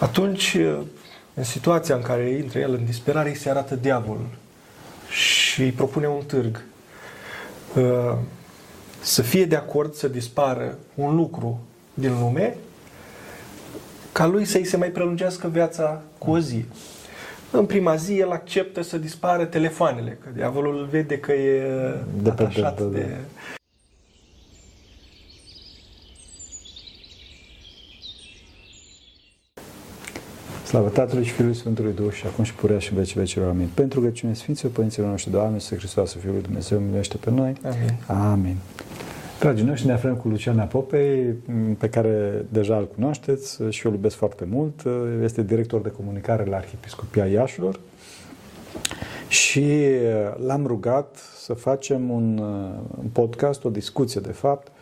Atunci, în situația în care intră el în disperare, îi se arată diavolul și îi propune un târg. Uh, să fie de acord să dispară un lucru din lume ca lui să-i se mai prelungească viața cu o zi. În prima zi el acceptă să dispară telefoanele, că diavolul vede că e de atașat de... de... Slavă Tatălui și Fiului Sfântului Duh și acum și purea și veci vecilor. Amin. Pentru că cine Sfinților Părinților noștri, Doamne, să Hristos, Fiul lui Dumnezeu, miluiește pe noi. Amin. Amin. Dragii noștri, ne aflăm cu Luciana Popei, pe care deja îl cunoașteți și eu îl iubesc foarte mult. Este director de comunicare la Arhiepiscopia Iașilor și l-am rugat să facem un, un podcast, o discuție de fapt,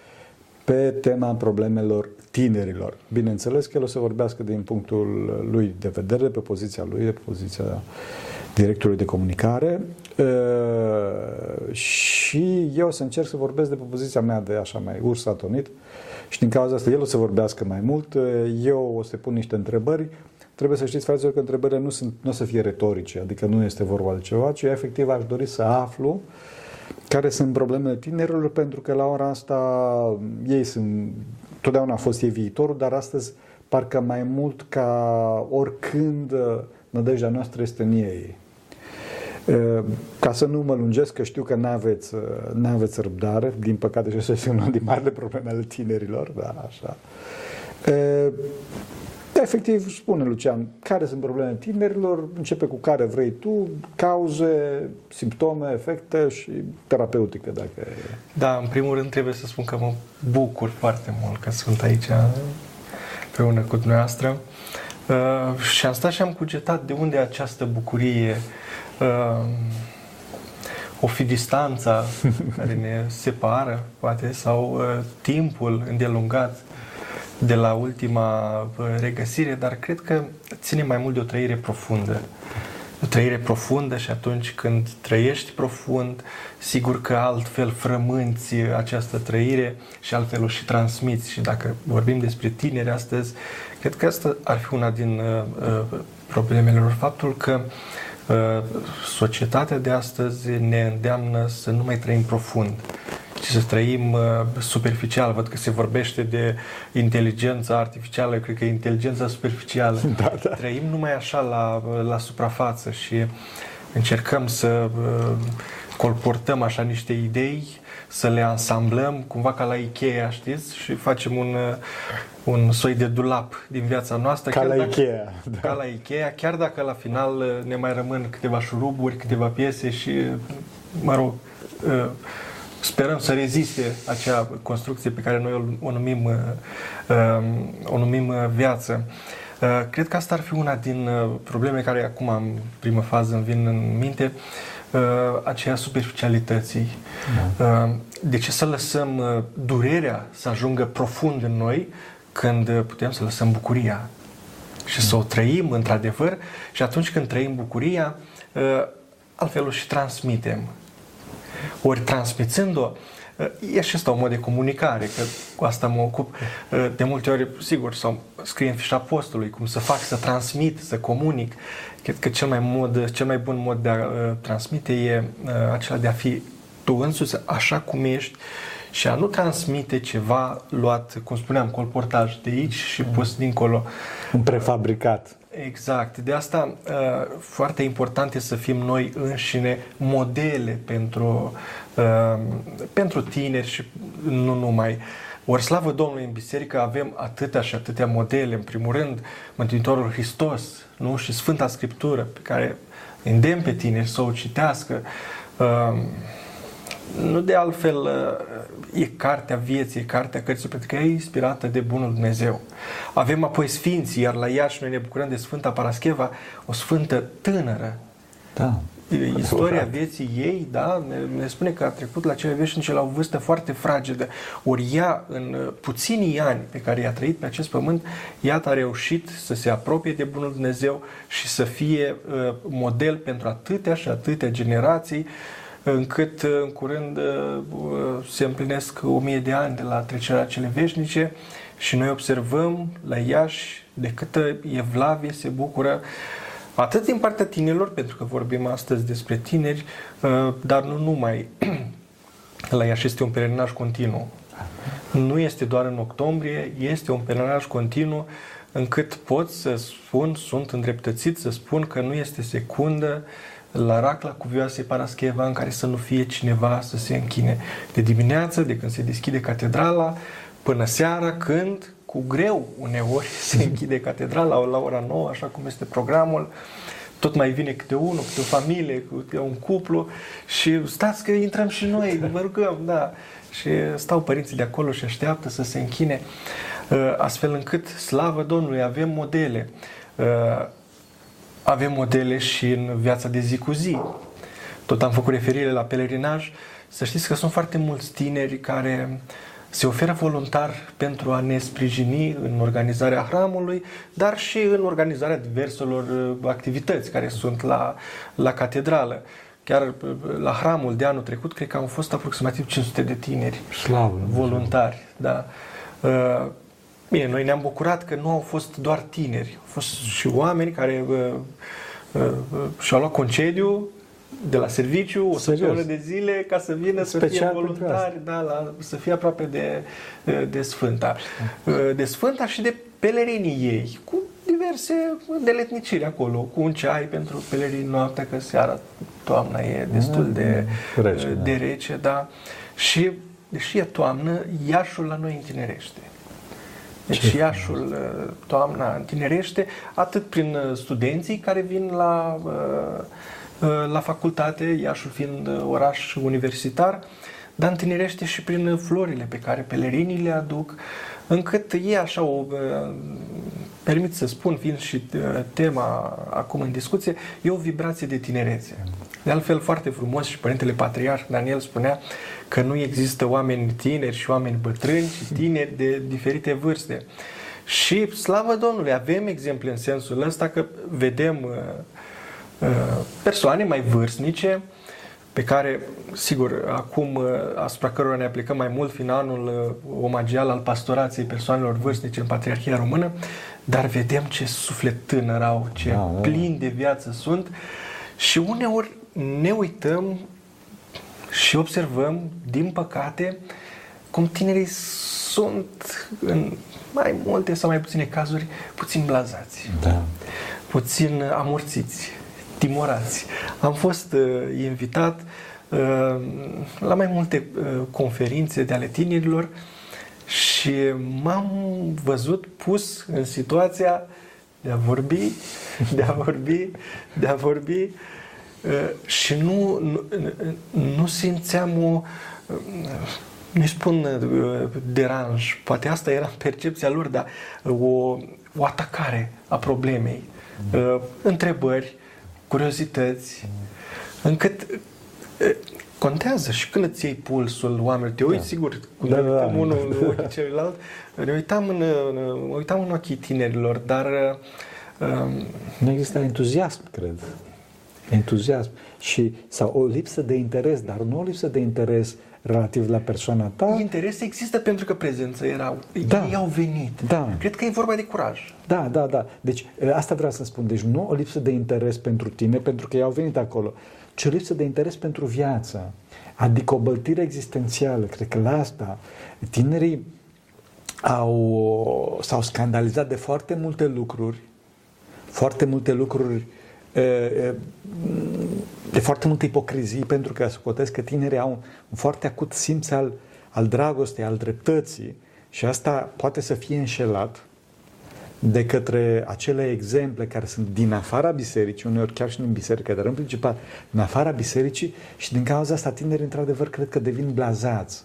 pe tema problemelor tinerilor. Bineînțeles că el o să vorbească din punctul lui de vedere, pe poziția lui, pe poziția directorului de comunicare și eu o să încerc să vorbesc de pe poziția mea de așa mai urs atonit și din cauza asta el o să vorbească mai mult, eu o să pun niște întrebări. Trebuie să știți, fraților, că întrebările nu, sunt, nu o să fie retorice, adică nu este vorba de ceva, ci efectiv aș dori să aflu care sunt problemele tinerilor, pentru că la ora asta ei sunt, totdeauna a fost ei viitorul, dar astăzi parcă mai mult ca oricând nădejdea noastră este în ei. Ca să nu mă lungesc, că știu că nu aveți aveți răbdare, din păcate și asta este unul din marile probleme ale tinerilor, da, așa. Efectiv, spune Lucian, care sunt problemele tinerilor, începe cu care vrei tu, cauze, simptome, efecte și terapeutică, dacă e. Da, în primul rând trebuie să spun că mă bucur foarte mult că sunt aici împreună cu dumneavoastră. Uh, și am stat și am cugetat de unde această bucurie uh, o fi distanța care ne separă, poate, sau uh, timpul îndelungat de la ultima uh, regăsire, dar cred că ține mai mult de o trăire profundă. O trăire profundă și atunci când trăiești profund, sigur că altfel frămânți această trăire și altfel o și transmiți. Și dacă vorbim despre tineri astăzi, cred că asta ar fi una din uh, uh problemele lor. Faptul că uh, societatea de astăzi ne îndeamnă să nu mai trăim profund, ci să trăim uh, superficial. Văd că se vorbește de inteligența artificială, cred că e inteligența superficială. Da, da. Trăim numai așa la, la suprafață și încercăm să uh, colportăm așa niște idei să le ansamblăm, cumva ca la Ikea, știți? Și facem un, uh, un soi de dulap din viața noastră. Ca la dacă, Ikea. Da. Ca la Ikea, chiar dacă la final uh, ne mai rămân câteva șuruburi, câteva piese și, uh, mă rog, sperăm să reziste acea construcție pe care noi o, o numim, um, o numim viață. Cred că asta ar fi una din probleme care acum, în primă fază, îmi vin în minte uh, aceea superficialității. Da. Uh, de ce să lăsăm uh, durerea să ajungă profund în noi când uh, putem să lăsăm bucuria și da. să o trăim într-adevăr și atunci când trăim bucuria, uh, altfel o și transmitem. Ori transmițând-o, uh, e și asta un mod de comunicare, că cu asta mă ocup uh, de multe ori, sigur, sau scrie în fișa postului, cum să fac, să transmit, să comunic. Cred că cel mai, mod, cel mai bun mod de a uh, transmite e uh, acela de a fi tu însuți așa cum ești și a nu transmite ceva luat, cum spuneam, colportaj de aici și mm. pus dincolo. Un prefabricat. Exact. De asta uh, foarte important este să fim noi înșine modele pentru, uh, pentru tineri și nu numai. Ori slavă Domnului în biserică avem atâtea și atâtea modele. În primul rând, Mântuitorul Hristos nu? și Sfânta Scriptură pe care îndemn pe tine să o citească. Uh, nu de altfel uh, e cartea vieții, e cartea cărții, pentru că e inspirată de Bunul Dumnezeu. Avem apoi Sfinții, iar la Iași noi ne bucurăm de Sfânta Parascheva, o sfântă tânără. Da. Istoria vieții ei, da, ne, ne spune că a trecut la cele veșnice la o vârstă foarte fragedă. Ori ea, în uh, puținii ani pe care i-a trăit pe acest pământ, iată a reușit să se apropie de Bunul Dumnezeu și să fie uh, model pentru atâtea și atâtea generații uh, încât uh, în curând uh, se împlinesc o mie de ani de la trecerea cele veșnice și noi observăm la Iași de câtă evlavie se bucură atât din partea tinerilor, pentru că vorbim astăzi despre tineri, uh, dar nu numai. La Iași este un pelerinaj continuu. Nu este doar în octombrie, este un pelerinaj continuu încât pot să spun, sunt îndreptățit să spun că nu este secundă la Racla Cuvioasei Parascheva în care să nu fie cineva să se închine. De dimineață, de când se deschide catedrala, până seara, când cu greu uneori se închide catedrala la ora 9, așa cum este programul, tot mai vine câte unul, câte o familie, câte un cuplu și stați că intrăm și noi, vă rugăm, da. Și stau părinții de acolo și așteaptă să se închine, uh, astfel încât, slavă Domnului, avem modele. Uh, avem modele și în viața de zi cu zi. Tot am făcut referire la pelerinaj. Să știți că sunt foarte mulți tineri care se oferă voluntar pentru a ne sprijini în organizarea hramului, dar și în organizarea diverselor uh, activități care sunt la, la catedrală. Chiar uh, la hramul de anul trecut, cred că au fost aproximativ 500 de tineri Slavă, voluntari. Da. Uh, bine, noi ne-am bucurat că nu au fost doar tineri, au fost și oameni care și-au luat concediu de la serviciu, o săptămână de zile, ca să vină Special să fie voluntari, da, la, să fie aproape de, de Sfânta. De Sfânta și de pelerinii ei, cu diverse deletniciri acolo, cu un ceai pentru pelerini noaptea, că seara, toamna e destul de mm, rece, de da. rece da. Și, deși e toamnă, Iașul la noi întinerește. Deci Ce Iașul toamna întinerește atât prin studenții care vin la uh, Uh, la facultate, Iașul fiind uh, oraș universitar, dar întinerește și prin florile pe care pelerinii le aduc, încât e așa o, uh, permit să spun, fiind și tema acum în discuție, e o vibrație de tinerețe. De altfel, foarte frumos și Părintele Patriarh Daniel spunea că nu există oameni tineri și oameni bătrâni, ci tineri de diferite vârste. Și, slavă Domnului, avem exemple în sensul ăsta că vedem uh, Uh, persoane mai vârstnice, pe care, sigur, acum uh, asupra cărora ne aplicăm mai mult fiind anul uh, omagial al pastorației persoanelor vârstnice în Patriarhia Română, dar vedem ce suflet tânăr au, ce da, da. plini de viață sunt și uneori ne uităm și observăm, din păcate, cum tinerii sunt în mai multe sau mai puține cazuri puțin blazați, da. puțin amorțiți, timorați. Am fost uh, invitat uh, la mai multe uh, conferințe de ale tinerilor și m-am văzut pus în situația de a vorbi, de a vorbi, de a vorbi uh, și nu, nu, nu simțeam o uh, nu spun uh, deranj, poate asta era percepția lor, dar o, o atacare a problemei. Uh, întrebări, curiozități, încât contează și când îți iei pulsul oamenilor, te uiți, da. sigur, când da, ne uităm da. unul în ochii celuilalt, ne uitam în, mă uitam în ochii tinerilor, dar... Um, nu există entuziasm, cred. Entuziasm. Și, sau o lipsă de interes, dar nu o lipsă de interes uh, relativ la persoana ta. Interes există pentru că prezența era. Da. Ei au venit. Da. Cred că e vorba de curaj. Da, da, da. Deci asta vreau să spun. Deci nu o lipsă de interes pentru tine, pentru că ei au venit acolo, ci o lipsă de interes pentru viață. Adică o băltire existențială. Cred că la asta tinerii au, s-au scandalizat de foarte multe lucruri, foarte multe lucruri de foarte multă ipocrizie, pentru că socotesc că tinerii au un foarte acut simț al, al dragostei, al dreptății și asta poate să fie înșelat de către acele exemple care sunt din afara bisericii, uneori chiar și în biserică, dar în principal în afara bisericii și din cauza asta tinerii într-adevăr cred că devin blazați.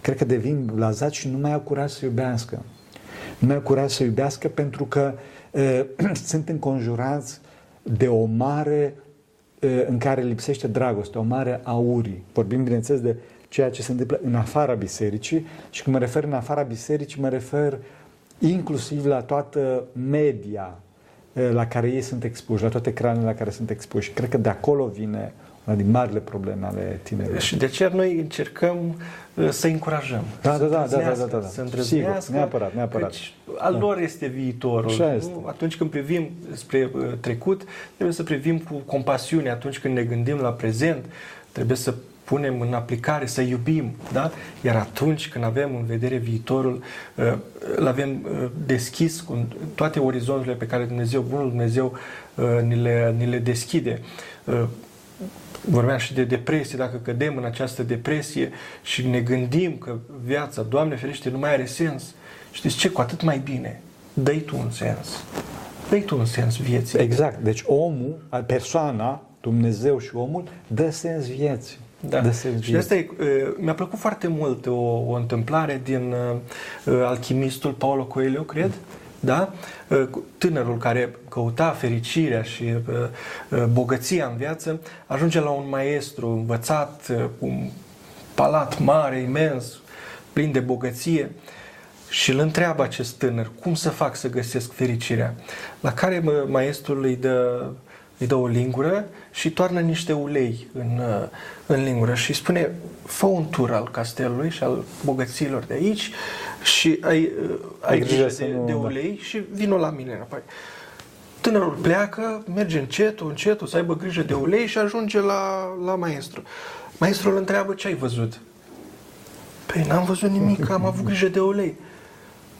Cred că devin blazați și nu mai au curaj să iubească. Nu mai au curaj să iubească pentru că uh, sunt înconjurați de o mare în care lipsește dragoste, o mare aurii. Vorbim, bineînțeles, de ceea ce se întâmplă în afara bisericii și când mă refer în afara bisericii, mă refer inclusiv la toată media la care ei sunt expuși, la toate ecranele la care sunt expuși. Cred că de acolo vine Una din marile probleme ale tinerilor. Și de aceea noi încercăm uh, să încurajăm. Da, să da, da, da, da, îndrăznească, da, da. Să îndrăznească, Sigur, neapărat, neapărat. Căci al Da. lor este viitorul. Așa este. Nu? Atunci când privim spre uh, trecut, trebuie să privim cu compasiune. Atunci când ne gândim la prezent, trebuie să punem în aplicare, să iubim, da? Iar atunci când avem în vedere viitorul, uh, îl avem uh, deschis cu toate orizonturile pe care Dumnezeu, Bunul Dumnezeu, uh, ni le, ni le deschide. Uh, Vorbeam și de depresie, dacă cădem în această depresie și ne gândim că viața, Doamne ferește, nu mai are sens, știți ce, cu atât mai bine, dă-i tu un sens. Dă-i tu un sens vieții. Exact. Deci omul, persoana, Dumnezeu și omul, dă sens vieții. Da. Dă sens Și de asta vieții. e, e, mi-a plăcut foarte mult o, o întâmplare din uh, alchimistul Paulo Coelho, cred, da? Uh, cu- Tânărul care căuta fericirea și uh, uh, bogăția în viață, ajunge la un maestru învățat, uh, cu un palat mare, imens, plin de bogăție și îl întreabă acest tânăr cum să fac să găsesc fericirea. La care mă, maestrul îi dă, îi dă o lingură și toarnă niște ulei în, uh, în lingură și îi spune fă un tur al castelului și al bogăților de aici și ai, uh, ai grijă grijă să de, nu- de da. ulei și vină la mine înapoi. Tânărul pleacă, merge încetul, încetul, să aibă grijă de ulei și ajunge la, la maestru. Maestrul îl întreabă ce ai văzut. Păi n-am văzut nimic, am avut grijă de ulei.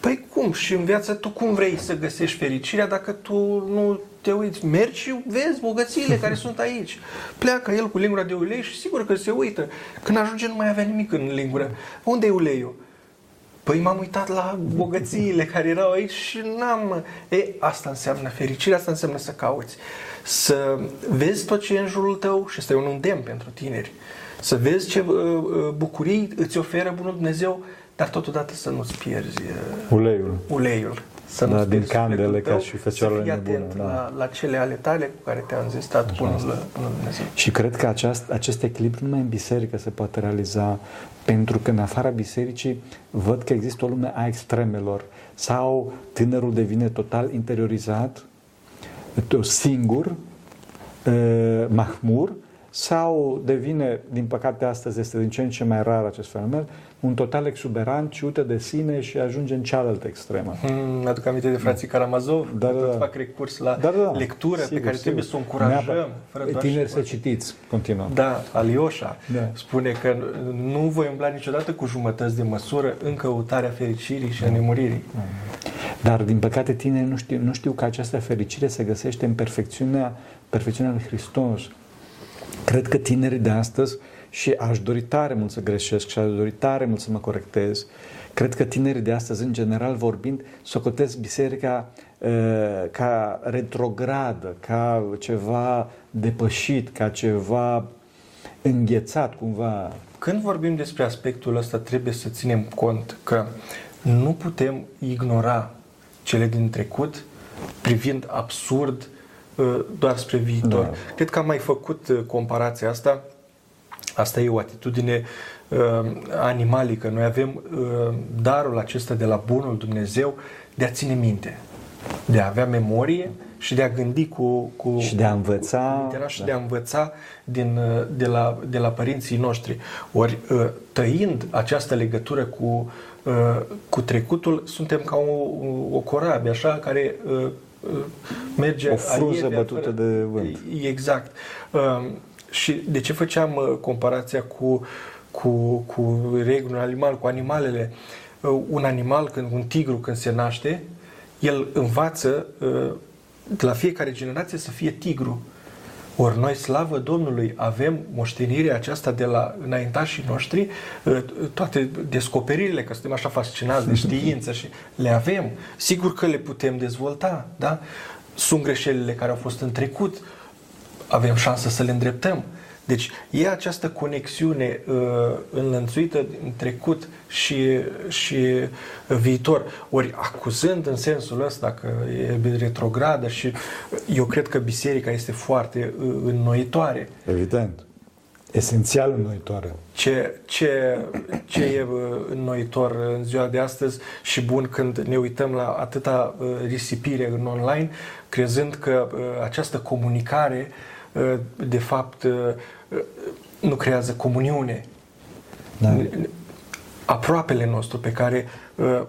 Păi cum? Și în viață tu cum vrei să găsești fericirea dacă tu nu te uiți? Mergi și vezi bogățiile care sunt aici. Pleacă el cu lingura de ulei și sigur că se uită. Când ajunge nu mai avea nimic în lingură. Unde e uleiul? Păi m-am uitat la bogățiile care erau aici și n-am... E, asta înseamnă fericire, asta înseamnă să cauți. Să vezi tot ce e în jurul tău și este un îndemn pentru tineri. Să vezi ce uh, uh, bucurii îți oferă Bunul Dumnezeu, dar totodată să nu-ți pierzi uh, Uleiul. uleiul. Să Da, nu-ți din pierzi candele sufletul ca tău, și fecioarele Să fii nebune, atent da. la, la cele ale tale cu care te-a înzestat Bunul, Bunul Dumnezeu. Și cred că aceast, acest echilibru numai în biserică se poate realiza, pentru că în afara bisericii văd că există o lume a extremelor. Sau tânărul devine total interiorizat, singur, eh, mahmur, sau devine, din păcate astăzi este din ce în ce mai rar acest fenomen, un total exuberant, ciută de sine și ajunge în cealaltă extremă. Mm, Mi-aduc aminte de frații Karamazov, Da, da, da, tot da. fac recurs la Da, da, da. lectură Sigur, pe care sigur. trebuie să o încurajăm. Neapărat. Fără doar Tineri și să citiți, continuăm. Da, Alioșa Da. spune că nu voi umbla niciodată cu jumătăți de măsură în căutarea fericirii și a nemuririi. Dar, din păcate, tinerii nu știu, nu știu că această fericire se găsește în perfecțiunea, perfecțiunea lui Hristos. Cred că tinerii de astăzi, și aș dori tare mult să greșesc și aș dori tare mult să mă corectez, cred că tinerii de astăzi, în general vorbind, socotesc biserica uh, ca retrogradă, ca ceva depășit, ca ceva înghețat cumva. Când vorbim despre aspectul ăsta, trebuie să ținem cont că nu putem ignora cele din trecut privind absurd uh, doar spre viitor. Da. Cred că am mai făcut uh, comparația asta. Asta e o atitudine uh, animalică. Noi avem uh, darul acesta de la Bunul Dumnezeu de a ține minte, de a avea memorie și de a gândi cu... cu Și de a învăța. cu literar și Da. de a învăța din, uh, de, la, de la părinții noștri. Ori uh, tăind această legătură cu, uh, cu trecutul, suntem ca o, o corabie, așa, care uh, uh, merge O frunză aievea, bătută de vânt. Exact. Um, Și de ce făceam uh, comparația cu, cu, cu regnul animal, cu animalele? Uh, Un animal, când un tigru când se naște, el învață uh, de la fiecare generație să fie tigru. Ori noi, slavă Domnului, avem moștenirea aceasta de la înaintașii noștri, uh, toate descoperirile, că suntem așa fascinați de știință și le avem. Sigur că le putem dezvolta, da? Sunt greșelile care au fost în trecut, avem șansă să le îndreptăm. Deci e această conexiune uh, înlănțuită în trecut și, și viitor. Ori acuzând în sensul ăsta că e retrogradă și eu cred că biserica este foarte uh, înnoitoare. Evident. Esențial înnoitoare. Ce, ce, ce e uh, înnoitor în ziua de astăzi și bun când ne uităm la atâta uh, risipire în online, crezând că uh, această comunicare de fapt nu creează comuniune. Da. Aproapele nostru pe care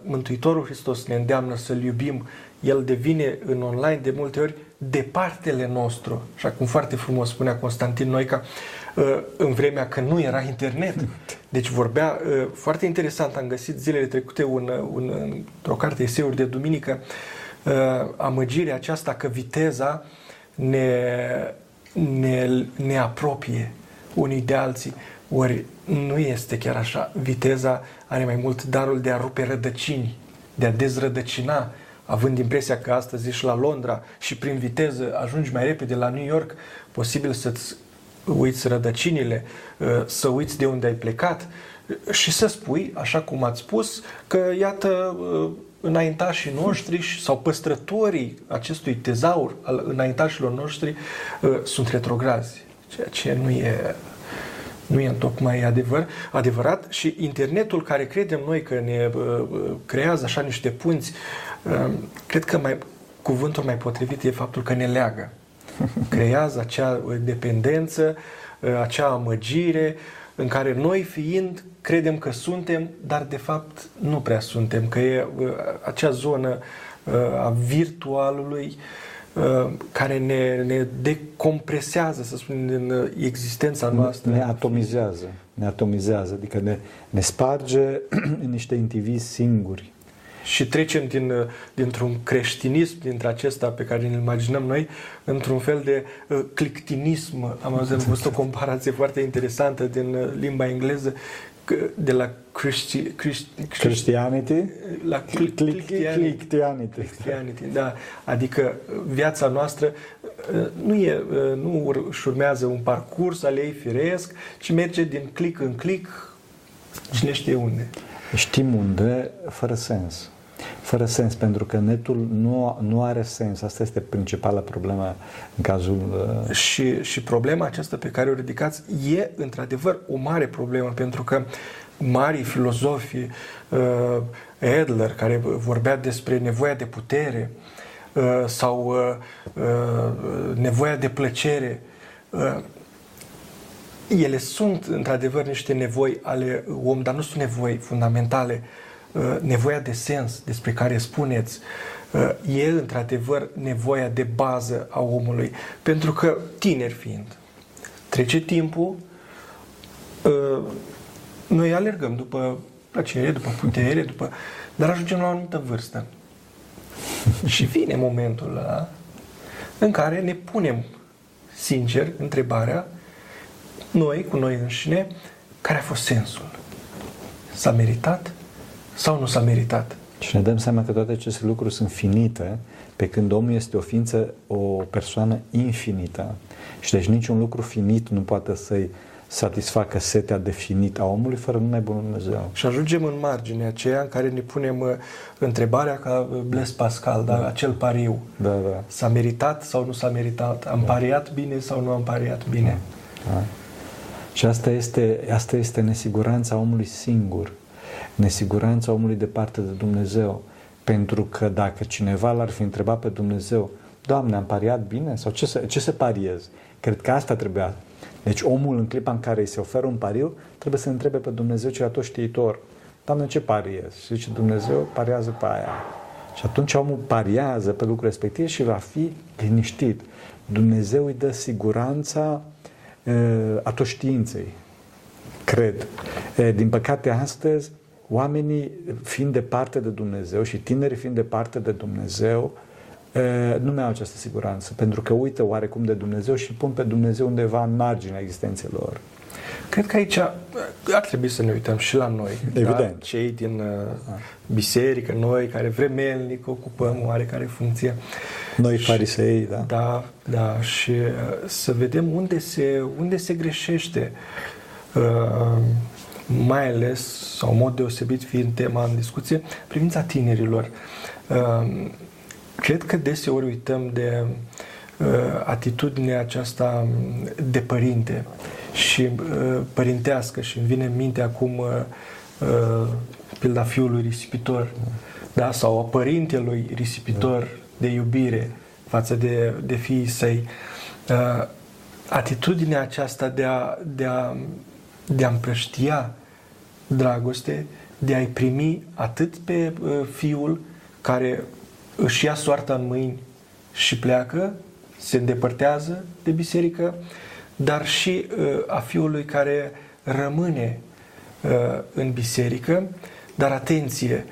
Mântuitorul Hristos ne îndeamnă să-L iubim, El devine în online de multe ori departele nostru, așa cum foarte frumos spunea Constantin Noica, în vremea când nu era internet. Deci vorbea foarte interesant, am găsit zilele trecute un, un, într-o carte eseuri de duminică, amăgirea aceasta că viteza ne, ne, ne apropie unii de alții. Ori nu este chiar așa. Viteza are mai mult darul de a rupe rădăcini, de a dezrădăcina, având impresia că astăzi ești la Londra și prin viteză ajungi mai repede la New York, posibil să-ți uiți rădăcinile, uh, să uiți de unde ai plecat și să spui, așa cum ați spus, că iată uh, înaintașii noștri sau păstrătorii acestui tezaur al înaintașilor noștri uh, sunt retrograzi, ceea ce nu e nu e tocmai adevăr, adevărat. Și internetul care credem noi că ne creează așa niște punți, cred că mai, cuvântul mai potrivit e faptul că ne leagă. Creează acea dependență, acea amăgire în care noi fiind credem că suntem, dar de fapt nu prea suntem, că e uh, acea zonă uh, a virtualului uh, care ne, ne decompresează, să spunem, din existența noastră. Ne atomizează, ne atomizează, adică ne, ne sparge în niște indivizi singuri și trecem din, dintr-un creștinism, dintre acesta pe care ne imaginăm noi, într-un fel de uh, clictinism. Am văzut o comparație foarte interesantă din uh, limba engleză de la Christi, Christi, Christianity la Christianity. Christianity, da. Adică viața noastră uh, nu, e, uh, nu își urmează un parcurs al ei firesc, ci merge din click în click cine știe unde. Știm unde, fără sens fără sens, pentru că netul nu, nu are sens. Asta este principala problemă în cazul... Uh... Și, și problema aceasta pe care o ridicați e, într-adevăr, o mare problemă, pentru că mari filozofi, uh, Adler, care vorbea despre nevoia de putere uh, sau uh, uh, nevoia de plăcere, uh, ele sunt, într-adevăr, niște nevoi ale om, dar nu sunt nevoi fundamentale uh, Uh, nevoia de sens despre care spuneți uh, e într-adevăr nevoia de bază a omului. Pentru că, tineri fiind, trece timpul, uh, noi alergăm după plăcere, după putere, după... dar ajungem la o anumită vârstă. Și vine momentul ăla în care ne punem sincer întrebarea, noi, cu noi înșine, care a fost sensul? S-a meritat? Sau nu s-a meritat. Și ne dăm seama că toate aceste lucruri sunt finite, pe când omul este o ființă, o persoană infinită. Și deci niciun lucru finit nu poate să-i satisfacă setea definită a omului fără numai Bunul Dumnezeu. Și ajungem în marginea aceea în care ne punem uh, întrebarea ca uh, Blaise Pascal, da. dar acel pariu. Da, da. S-a meritat sau nu s-a meritat? Am da. pariat bine sau nu am pariat bine? Da. Da. Și asta este, asta este nesiguranța omului singur nesiguranța omului departe de Dumnezeu. Pentru că dacă cineva l-ar fi întrebat pe Dumnezeu, Doamne, am pariat bine? Sau ce să, ce să pariez? Cred că asta trebuia. Deci omul în clipa în care îi se oferă un pariu, trebuie să întrebe pe Dumnezeu ce tot știitor. Doamne, ce pariez? Și zice Dumnezeu, pariază pe aia. Și atunci omul pariază pe lucrul respectiv și va fi liniștit. Dumnezeu îi dă siguranța uh, a tot științei. Cred. E, din păcate, astăzi, oamenii fiind departe de Dumnezeu și tinerii fiind departe de Dumnezeu, nu mai au această siguranță, pentru că uită oarecum de Dumnezeu și pun pe Dumnezeu undeva în marginea existenței lor. Cred că aici ar trebui să ne uităm și la noi. Evident. Da? Cei din uh, biserică, noi care vremelnic ocupăm oarecare funcție. Noi farisei, da. Da, da. Și uh, să vedem unde se, unde se greșește. Uh, mai ales, sau în mod deosebit fiind tema în discuție, privința tinerilor. Ehm, cred că deseori uităm de uh, atitudinea aceasta de părinte și uh, părintească și îmi vine în minte acum uh, pilda fiului risipitor da? sau a părintelui risipitor de iubire față de, de fiii săi. atitudinea aceasta de a, de a, de a împrăștia dragoste, de a-i primi atât pe uh, fiul care își ia soarta în mâini și pleacă, se îndepărtează de biserică, dar și uh, a fiului care rămâne uh, în biserică, dar atenție,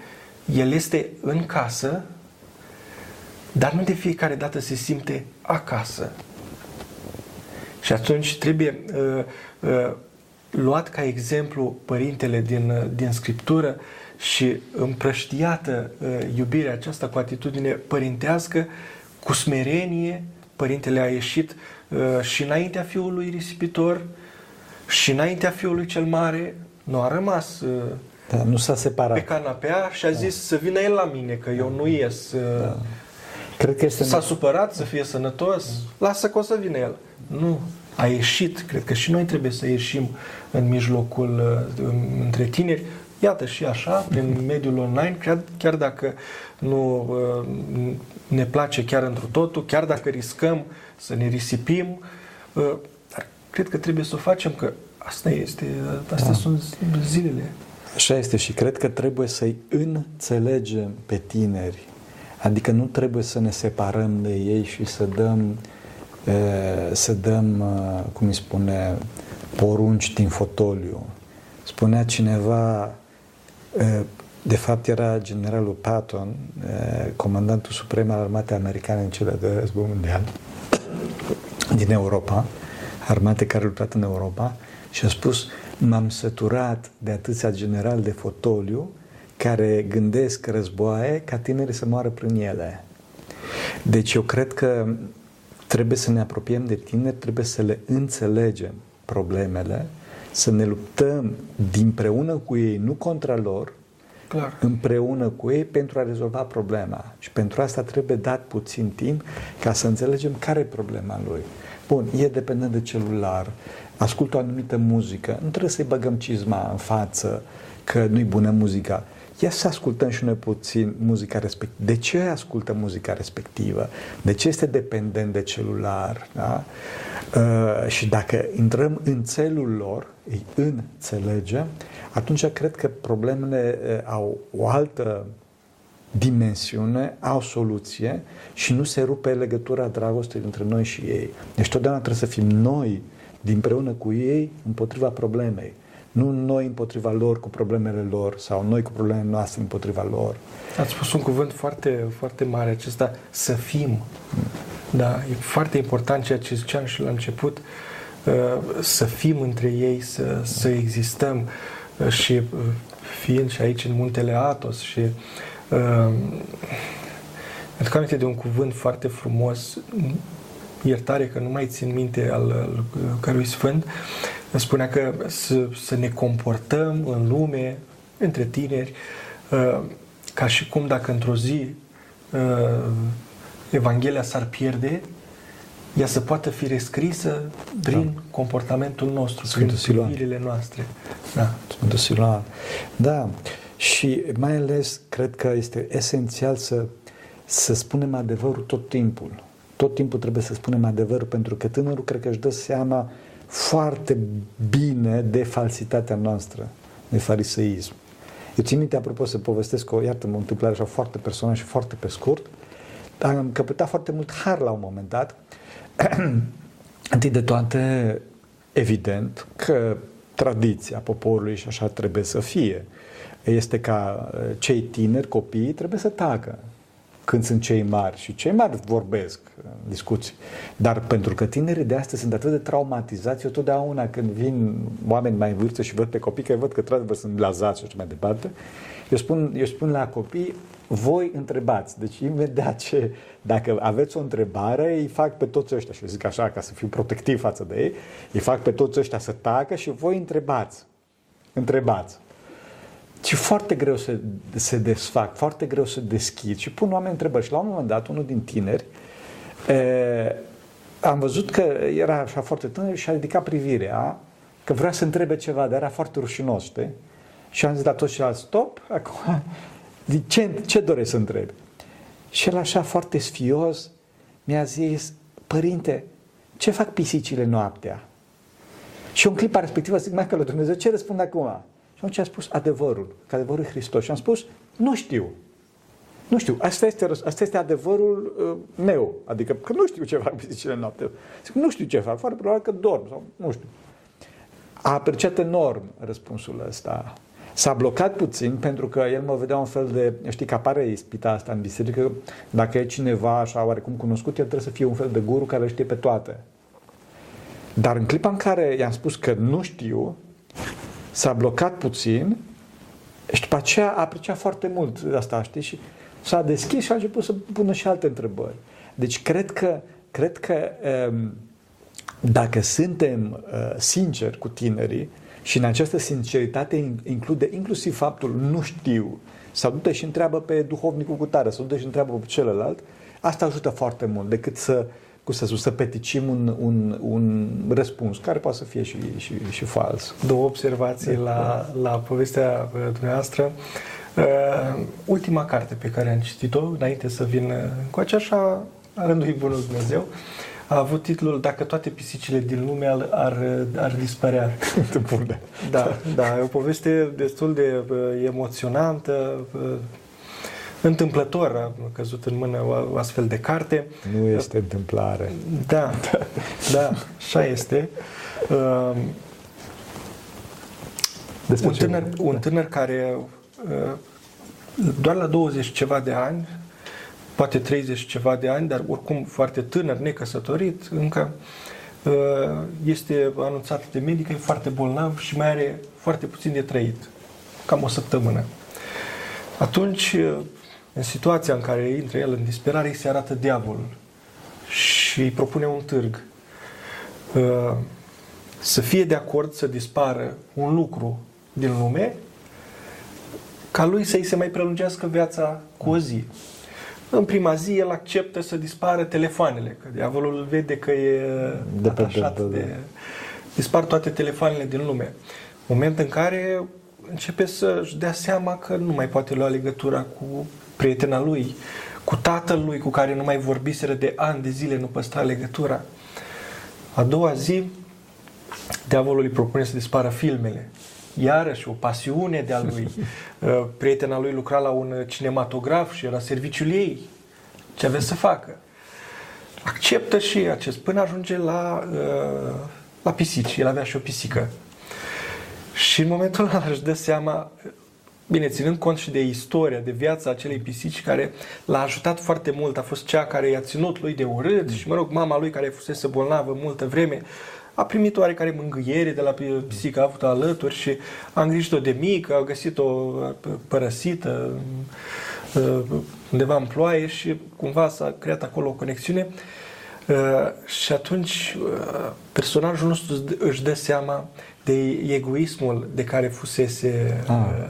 el este în casă, dar nu de fiecare dată se simte acasă. Și atunci trebuie uh, uh, luat ca exemplu părintele din, uh, din Scriptură și împrăștiată uh, iubirea aceasta cu atitudine părintească, cu smerenie, părintele a ieșit uh, și înaintea fiului risipitor și înaintea fiului cel mare, nu a rămas uh, da, nu s-a separat. pe canapea și a zis da. să vină el la mine, că eu nu ies. Uh, da. Cred că este S-a supărat să fie sănătos, lasă că o să vină el. Nu, a ieșit. Cred că și noi trebuie să ieșim în mijlocul uh, între tineri. Iată și așa, prin mediul online, chiar, chiar dacă nu uh, ne place chiar într totul, chiar dacă riscăm să ne risipim, uh, dar cred că trebuie să o facem, că asta este, astea da. sunt zilele. Așa este și cred că trebuie să-i înțelegem pe tineri. Adică nu trebuie să ne separăm de ei și să dăm, să dăm cum îi spune, porunci din fotoliu. Spunea cineva, de fapt era generalul Patton, comandantul suprem al armatei americane în cele de război mondial din Europa, armate care a luptat în Europa, și a spus, m-am săturat de atâția generali de fotoliu care gândesc războaie ca tinerii să moară prin ele. Deci eu cred că trebuie să ne apropiem de tineri, trebuie să le înțelegem problemele, să ne luptăm dinpreună cu ei, nu contra lor, Clar. împreună cu ei pentru a rezolva problema. Și pentru asta trebuie dat puțin timp ca să înțelegem care e problema lui. Bun, e dependent de celular, ascultă o anumită muzică, nu trebuie să-i băgăm cizma în față că nu-i bună muzica. Ia să ascultăm și noi puțin muzica respectivă. De ce ascultă muzica respectivă? De ce este dependent de celular? Da? Uh, și dacă intrăm în țelul lor, îi înțelegem, atunci cred că problemele uh, au o altă dimensiune, au soluție și nu se rupe legătura dragostei între noi și ei. Deci totdeauna trebuie să fim noi împreună cu ei împotriva problemei. Nu noi împotriva lor cu problemele lor sau noi cu problemele noastre împotriva lor. Ați spus un cuvânt foarte, foarte mare acesta, să fim. Da, e foarte important ceea ce ziceam și la început, uh, să fim între ei, să, să existăm uh, și uh, fiind și aici în muntele Atos și uh, aduc aminte de un cuvânt foarte frumos, iertare că nu mai țin minte al, al cărui sfânt, spunea că să, să ne comportăm în lume, între tineri, uh, ca și cum dacă într-o zi uh, Evanghelia s-ar pierde, ea să poată fi rescrisă prin da. comportamentul nostru, Sfântul prin privirile noastre. Da. Sfântul Siloan. Da. Și mai ales cred că este esențial să, să spunem adevărul tot timpul. Tot timpul trebuie să spunem adevărul, pentru că tânărul cred că își dă seama foarte bine de falsitatea noastră, de fariseism. Eu țin minte, apropo, să povestesc o, iartă-mă, o întâmplare așa foarte personală și foarte pe scurt. Am căpătat foarte mult har la un moment dat. Întâi de toate, evident că tradiția poporului și așa trebuie să fie. Este ca uh, cei tineri, copiii, trebuie să tacă când sunt cei mari. Și cei mari vorbesc în discuții. Dar pentru că tinerii de astăzi sunt atât de traumatizați, eu totdeauna când vin oameni mai în vârstă și văd pe copii, că văd că într sunt blazați și așa mai departe, eu spun, eu spun la copii, voi întrebați. Deci imediat ce, dacă aveți o întrebare, îi fac pe toți ăștia, și zic așa ca să fiu protectiv față de ei, îi fac pe toți ăștia să tacă și voi întrebați. Întrebați. Și foarte greu să se desfac, foarte greu să deschid și pun oameni întrebări. Și la un moment dat, unul din tineri, e, am văzut că era așa foarte tânăr și a ridicat privirea, că vrea să întrebe ceva, dar era foarte rușinos, știi? Și am zis la toți ceilalți, stop, acum, ce, ce dorești să întrebi? Și el așa foarte sfios mi-a zis, părinte, ce fac pisicile noaptea? Și în clipa respectivă zic, mai că lui Dumnezeu, ce răspund acum? Și atunci a spus adevărul, că adevărul e Hristos. Și am spus, nu știu. Nu știu, asta este, asta este adevărul uh, meu. Adică că nu știu ce fac pisicile noaptea. Zic, nu știu ce fac, foarte probabil că dorm sau nu știu. A apreciat enorm răspunsul ăsta. S-a blocat puțin pentru că el mă vedea un fel de, știi că apare ispita asta în biserică, dacă e cineva așa oarecum cunoscut, el trebuie să fie un fel de guru care știe pe toate. Dar în clipa în care i-am spus că nu știu, s-a blocat puțin și după aceea a apreciat foarte mult asta, știi? Și s-a deschis și a început să pună și alte întrebări. Deci cred că, cred că um, dacă suntem uh, sinceri cu tinerii și în această sinceritate include inclusiv faptul nu știu, sau du-te și întreabă pe duhovnicul cu tare, sau du-te și întreabă pe celălalt, asta ajută foarte mult decât să cum să, să peticim un, un, un răspuns care poate să fie și, și, și fals. Două observații la, la povestea uh, dumneavoastră. Uh, ultima carte pe care am citit-o înainte să vin cu așa a rândului Bunul Dumnezeu a avut titlul Dacă toate pisicile din lume ar, ar, ar dispărea. Da, da, e o poveste destul de uh, emoționantă, uh, întâmplător a căzut în mână o astfel de carte. Nu este întâmplare. Da, da, așa este. Uh, un, tânăr, un tânăr care uh, doar la 20 ceva de ani, poate 30 ceva de ani, dar oricum foarte tânăr, necăsătorit, încă uh, este anunțat de medic că e foarte bolnav și mai are foarte puțin de trăit, cam o săptămână. Atunci uh, în situația în care intră el în disperare, îi se arată diavolul și îi propune un târg. Uh, să fie de acord să dispară un lucru din lume ca lui să-i se mai prelungească viața cu o zi. În prima zi el acceptă să dispară telefoanele, că diavolul vede că e de atașat de, de, de... Dispar toate telefoanele din lume. Moment în care începe să-și dea seama că nu mai poate lua legătura cu prietena lui, cu tatăl lui cu care nu mai vorbiseră de ani de zile, nu păstra legătura. A doua zi, diavolul îi propune să dispară filmele. Iarăși, o pasiune de-a lui. Uh, prietena lui lucra la un cinematograf și era serviciul ei. Ce avea să facă? Acceptă și acest până ajunge la, uh, la pisici. El avea și o pisică. Și în momentul ăla își dă seama, Bine, ținând cont și de istoria, de viața acelei pisici care l-a ajutat foarte mult, a fost cea care i-a ținut lui de urât și, mă rog, mama lui care fusese bolnavă multă vreme, a primit oarecare mângâiere de la pisică, a avut-o alături și a îngrijit-o de mică, a găsit-o părăsită undeva în ploaie și cumva s-a creat acolo o conexiune. Și atunci personajul nostru își dă seama de egoismul de care fusese ah uh, uh,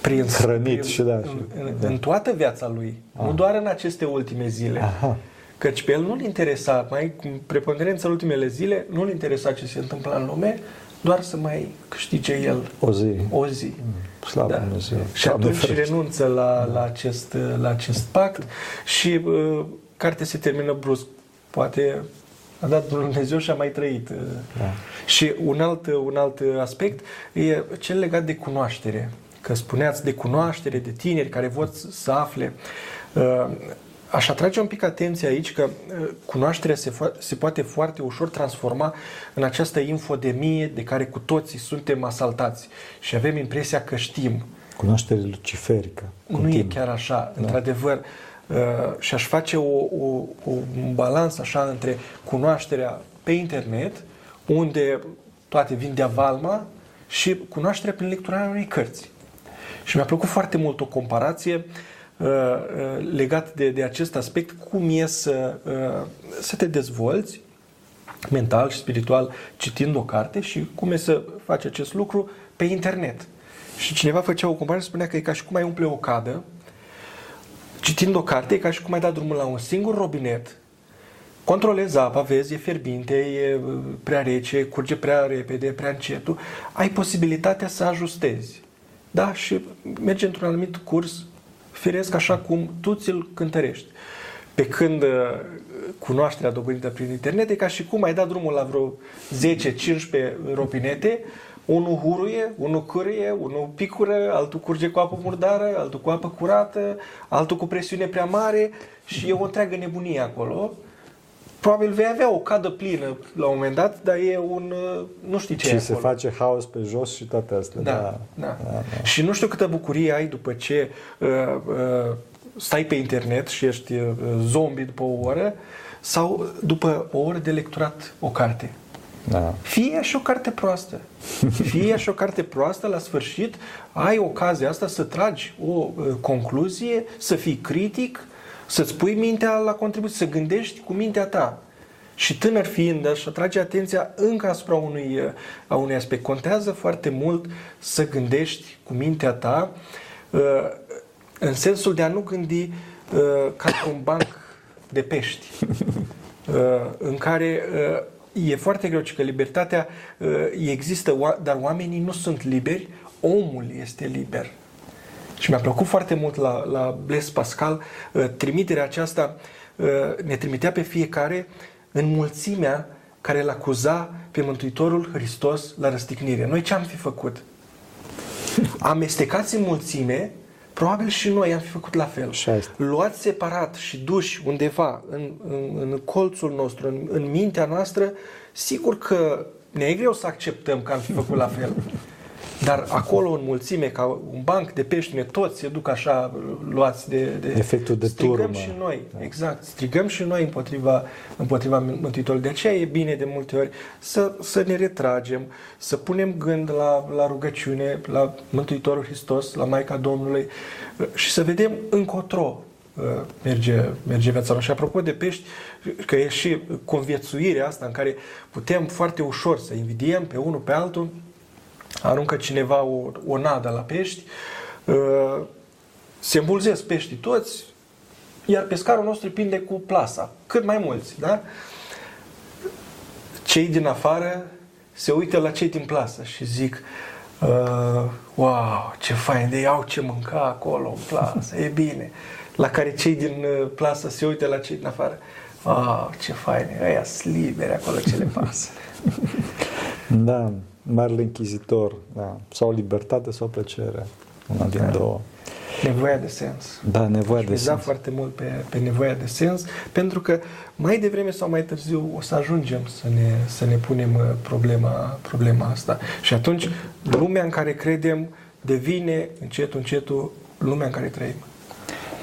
prins. Hrănit și da. Și, în, da. în toată viața lui, ah. nu doar în aceste ultime zile. Aha. Căci pe el nu-l interesa, mai cu preponderență în ultimele zile, nu-l interesa ce se întâmplă în lume, doar să mai câștige el o zi. O zi. Mm, slavă da. Dumnezeu. Și atunci ferește. renunță la, la, acest, la acest pact și uh, cartea se termină brusc. Poate a dat Dumnezeu și a mai trăit. Uh, da. Și un alt, un alt aspect e cel legat de cunoaștere. Că spuneați de cunoaștere, de tineri care vor să afle. Uh, aș atrage un pic atenția aici că uh, cunoașterea se, se poate foarte ușor transforma în această infodemie de care cu toții suntem asaltați și avem impresia că știm. Cunoaștere luciferică. Continuu. Nu e chiar așa. Da. Într-adevăr, uh, și aș face o, o, o, un balans așa între cunoașterea pe internet unde toate vin de avalma și cunoașterea prin lecturarea unei cărți. Și mi-a plăcut foarte mult o comparație uh, uh, legat de, de acest aspect, cum e să, uh, să te dezvolți mental și spiritual citind o carte și cum e să faci acest lucru pe internet. Și cineva făcea o comparație și spunea că e ca și cum ai umple o cadă, citind o carte, e ca și cum ai dat drumul la un singur robinet controlezi apa, vezi, e fierbinte, e uh, prea rece, curge prea repede, prea încetul, ai posibilitatea să ajustezi. Da? Și mergi într-un anumit curs firesc așa cum tu ți-l cântărești. Pe când uh, cunoașterea dobândită prin internet e ca și cum ai dat drumul la vreo 10-15 ropinete, unul huruie, unul cârâie, unul picură, altul curge cu apă murdară, altul cu apă curată, altul cu presiune prea mare și e o întreagă nebunie acolo. Probabil vei avea o cadă plină la un moment dat, dar e un... uh, nu știi ce Și e se acolo. face haos pe jos și toate astea. Da, da. da. Și nu știu câtă bucurie ai după ce uh, uh, stai pe internet și ești uh, zombie după o oră sau după o oră de lecturat o carte. Da. Fie ea și o carte proastă. Fie ea și o carte proastă, la sfârșit ai ocazia asta să tragi o uh, concluzie, să fii critic, să-ți pui mintea la contribuție, să gândești cu mintea ta. Și tânăr fiind, aș atrage atenția încă asupra unui, uh, a unui aspect. Contează foarte mult să gândești cu mintea ta uh, în sensul de a nu gândi uh, ca pe un banc de pești uh, în care uh, e foarte greu, ci că libertatea uh, există, oa- dar oamenii nu sunt liberi, omul este liber. Și mi-a plăcut foarte mult la, la Blaise Pascal uh, trimiterea aceasta, uh, ne trimitea pe fiecare în mulțimea care îl acuza pe Mântuitorul Hristos la răstignire. Noi ce am fi făcut? Amestecați în mulțime, probabil și noi am fi făcut la fel. Așa este. Luați separat și duși undeva în, în, în colțul nostru, în, în mintea noastră, sigur că ne e greu să acceptăm că am fi făcut la fel. Dar acolo, în mulțime, ca un banc de pești, ne toți se duc așa luați de... de Efectul de strigăm turmă. și noi, exact, strigăm și noi împotriva, împotriva Mântuitorului. De aceea e bine de multe ori să, să ne retragem, să punem gând la, la rugăciune, la Mântuitorul Hristos, la Maica Domnului uh, și să vedem încotro uh, merge, merge viața noastră. Și apropo de pești, că e și conviețuirea asta în care putem foarte ușor să invidiem pe unul pe altul, aruncă cineva o, o nadă la pești, uh, se îmbulzesc peștii toți, iar pescarul nostru îi prinde cu plasa. Cât mai mulți, da? Cei din afară se uită la cei din plasă și zic uh, wow, ce fain, de au ce mânca acolo în plasă, e bine. La care cei din uh, plasă se uită la cei din afară. Wow, ce fain, ăia sunt liberi acolo, ce le pasă. Da, Marele Închizitor, da. Sau libertate sau plăcere, una din Da. două. Nevoia de sens. Da, nevoia Și de miza sens. foarte mult pe, pe nevoia de sens, pentru că mai devreme sau mai târziu o să ajungem să ne, să ne punem uh, problema, problema asta. Și atunci lumea în care credem devine încetul, încetul lumea în care trăim.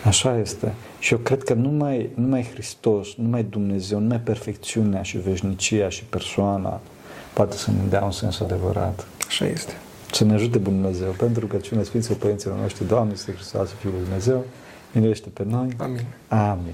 Așa este. Și eu cred că numai, numai Hristos, numai Dumnezeu, numai perfecțiunea și veșnicia și persoana poate să ne dea un sens adevărat. Așa este. Să ne ajute Bunul Dumnezeu, pentru că cine Sfinților Părinților noștri, Doamne, este Hristos, Fiul lui Dumnezeu, miluiește pe noi. Amin. Amin.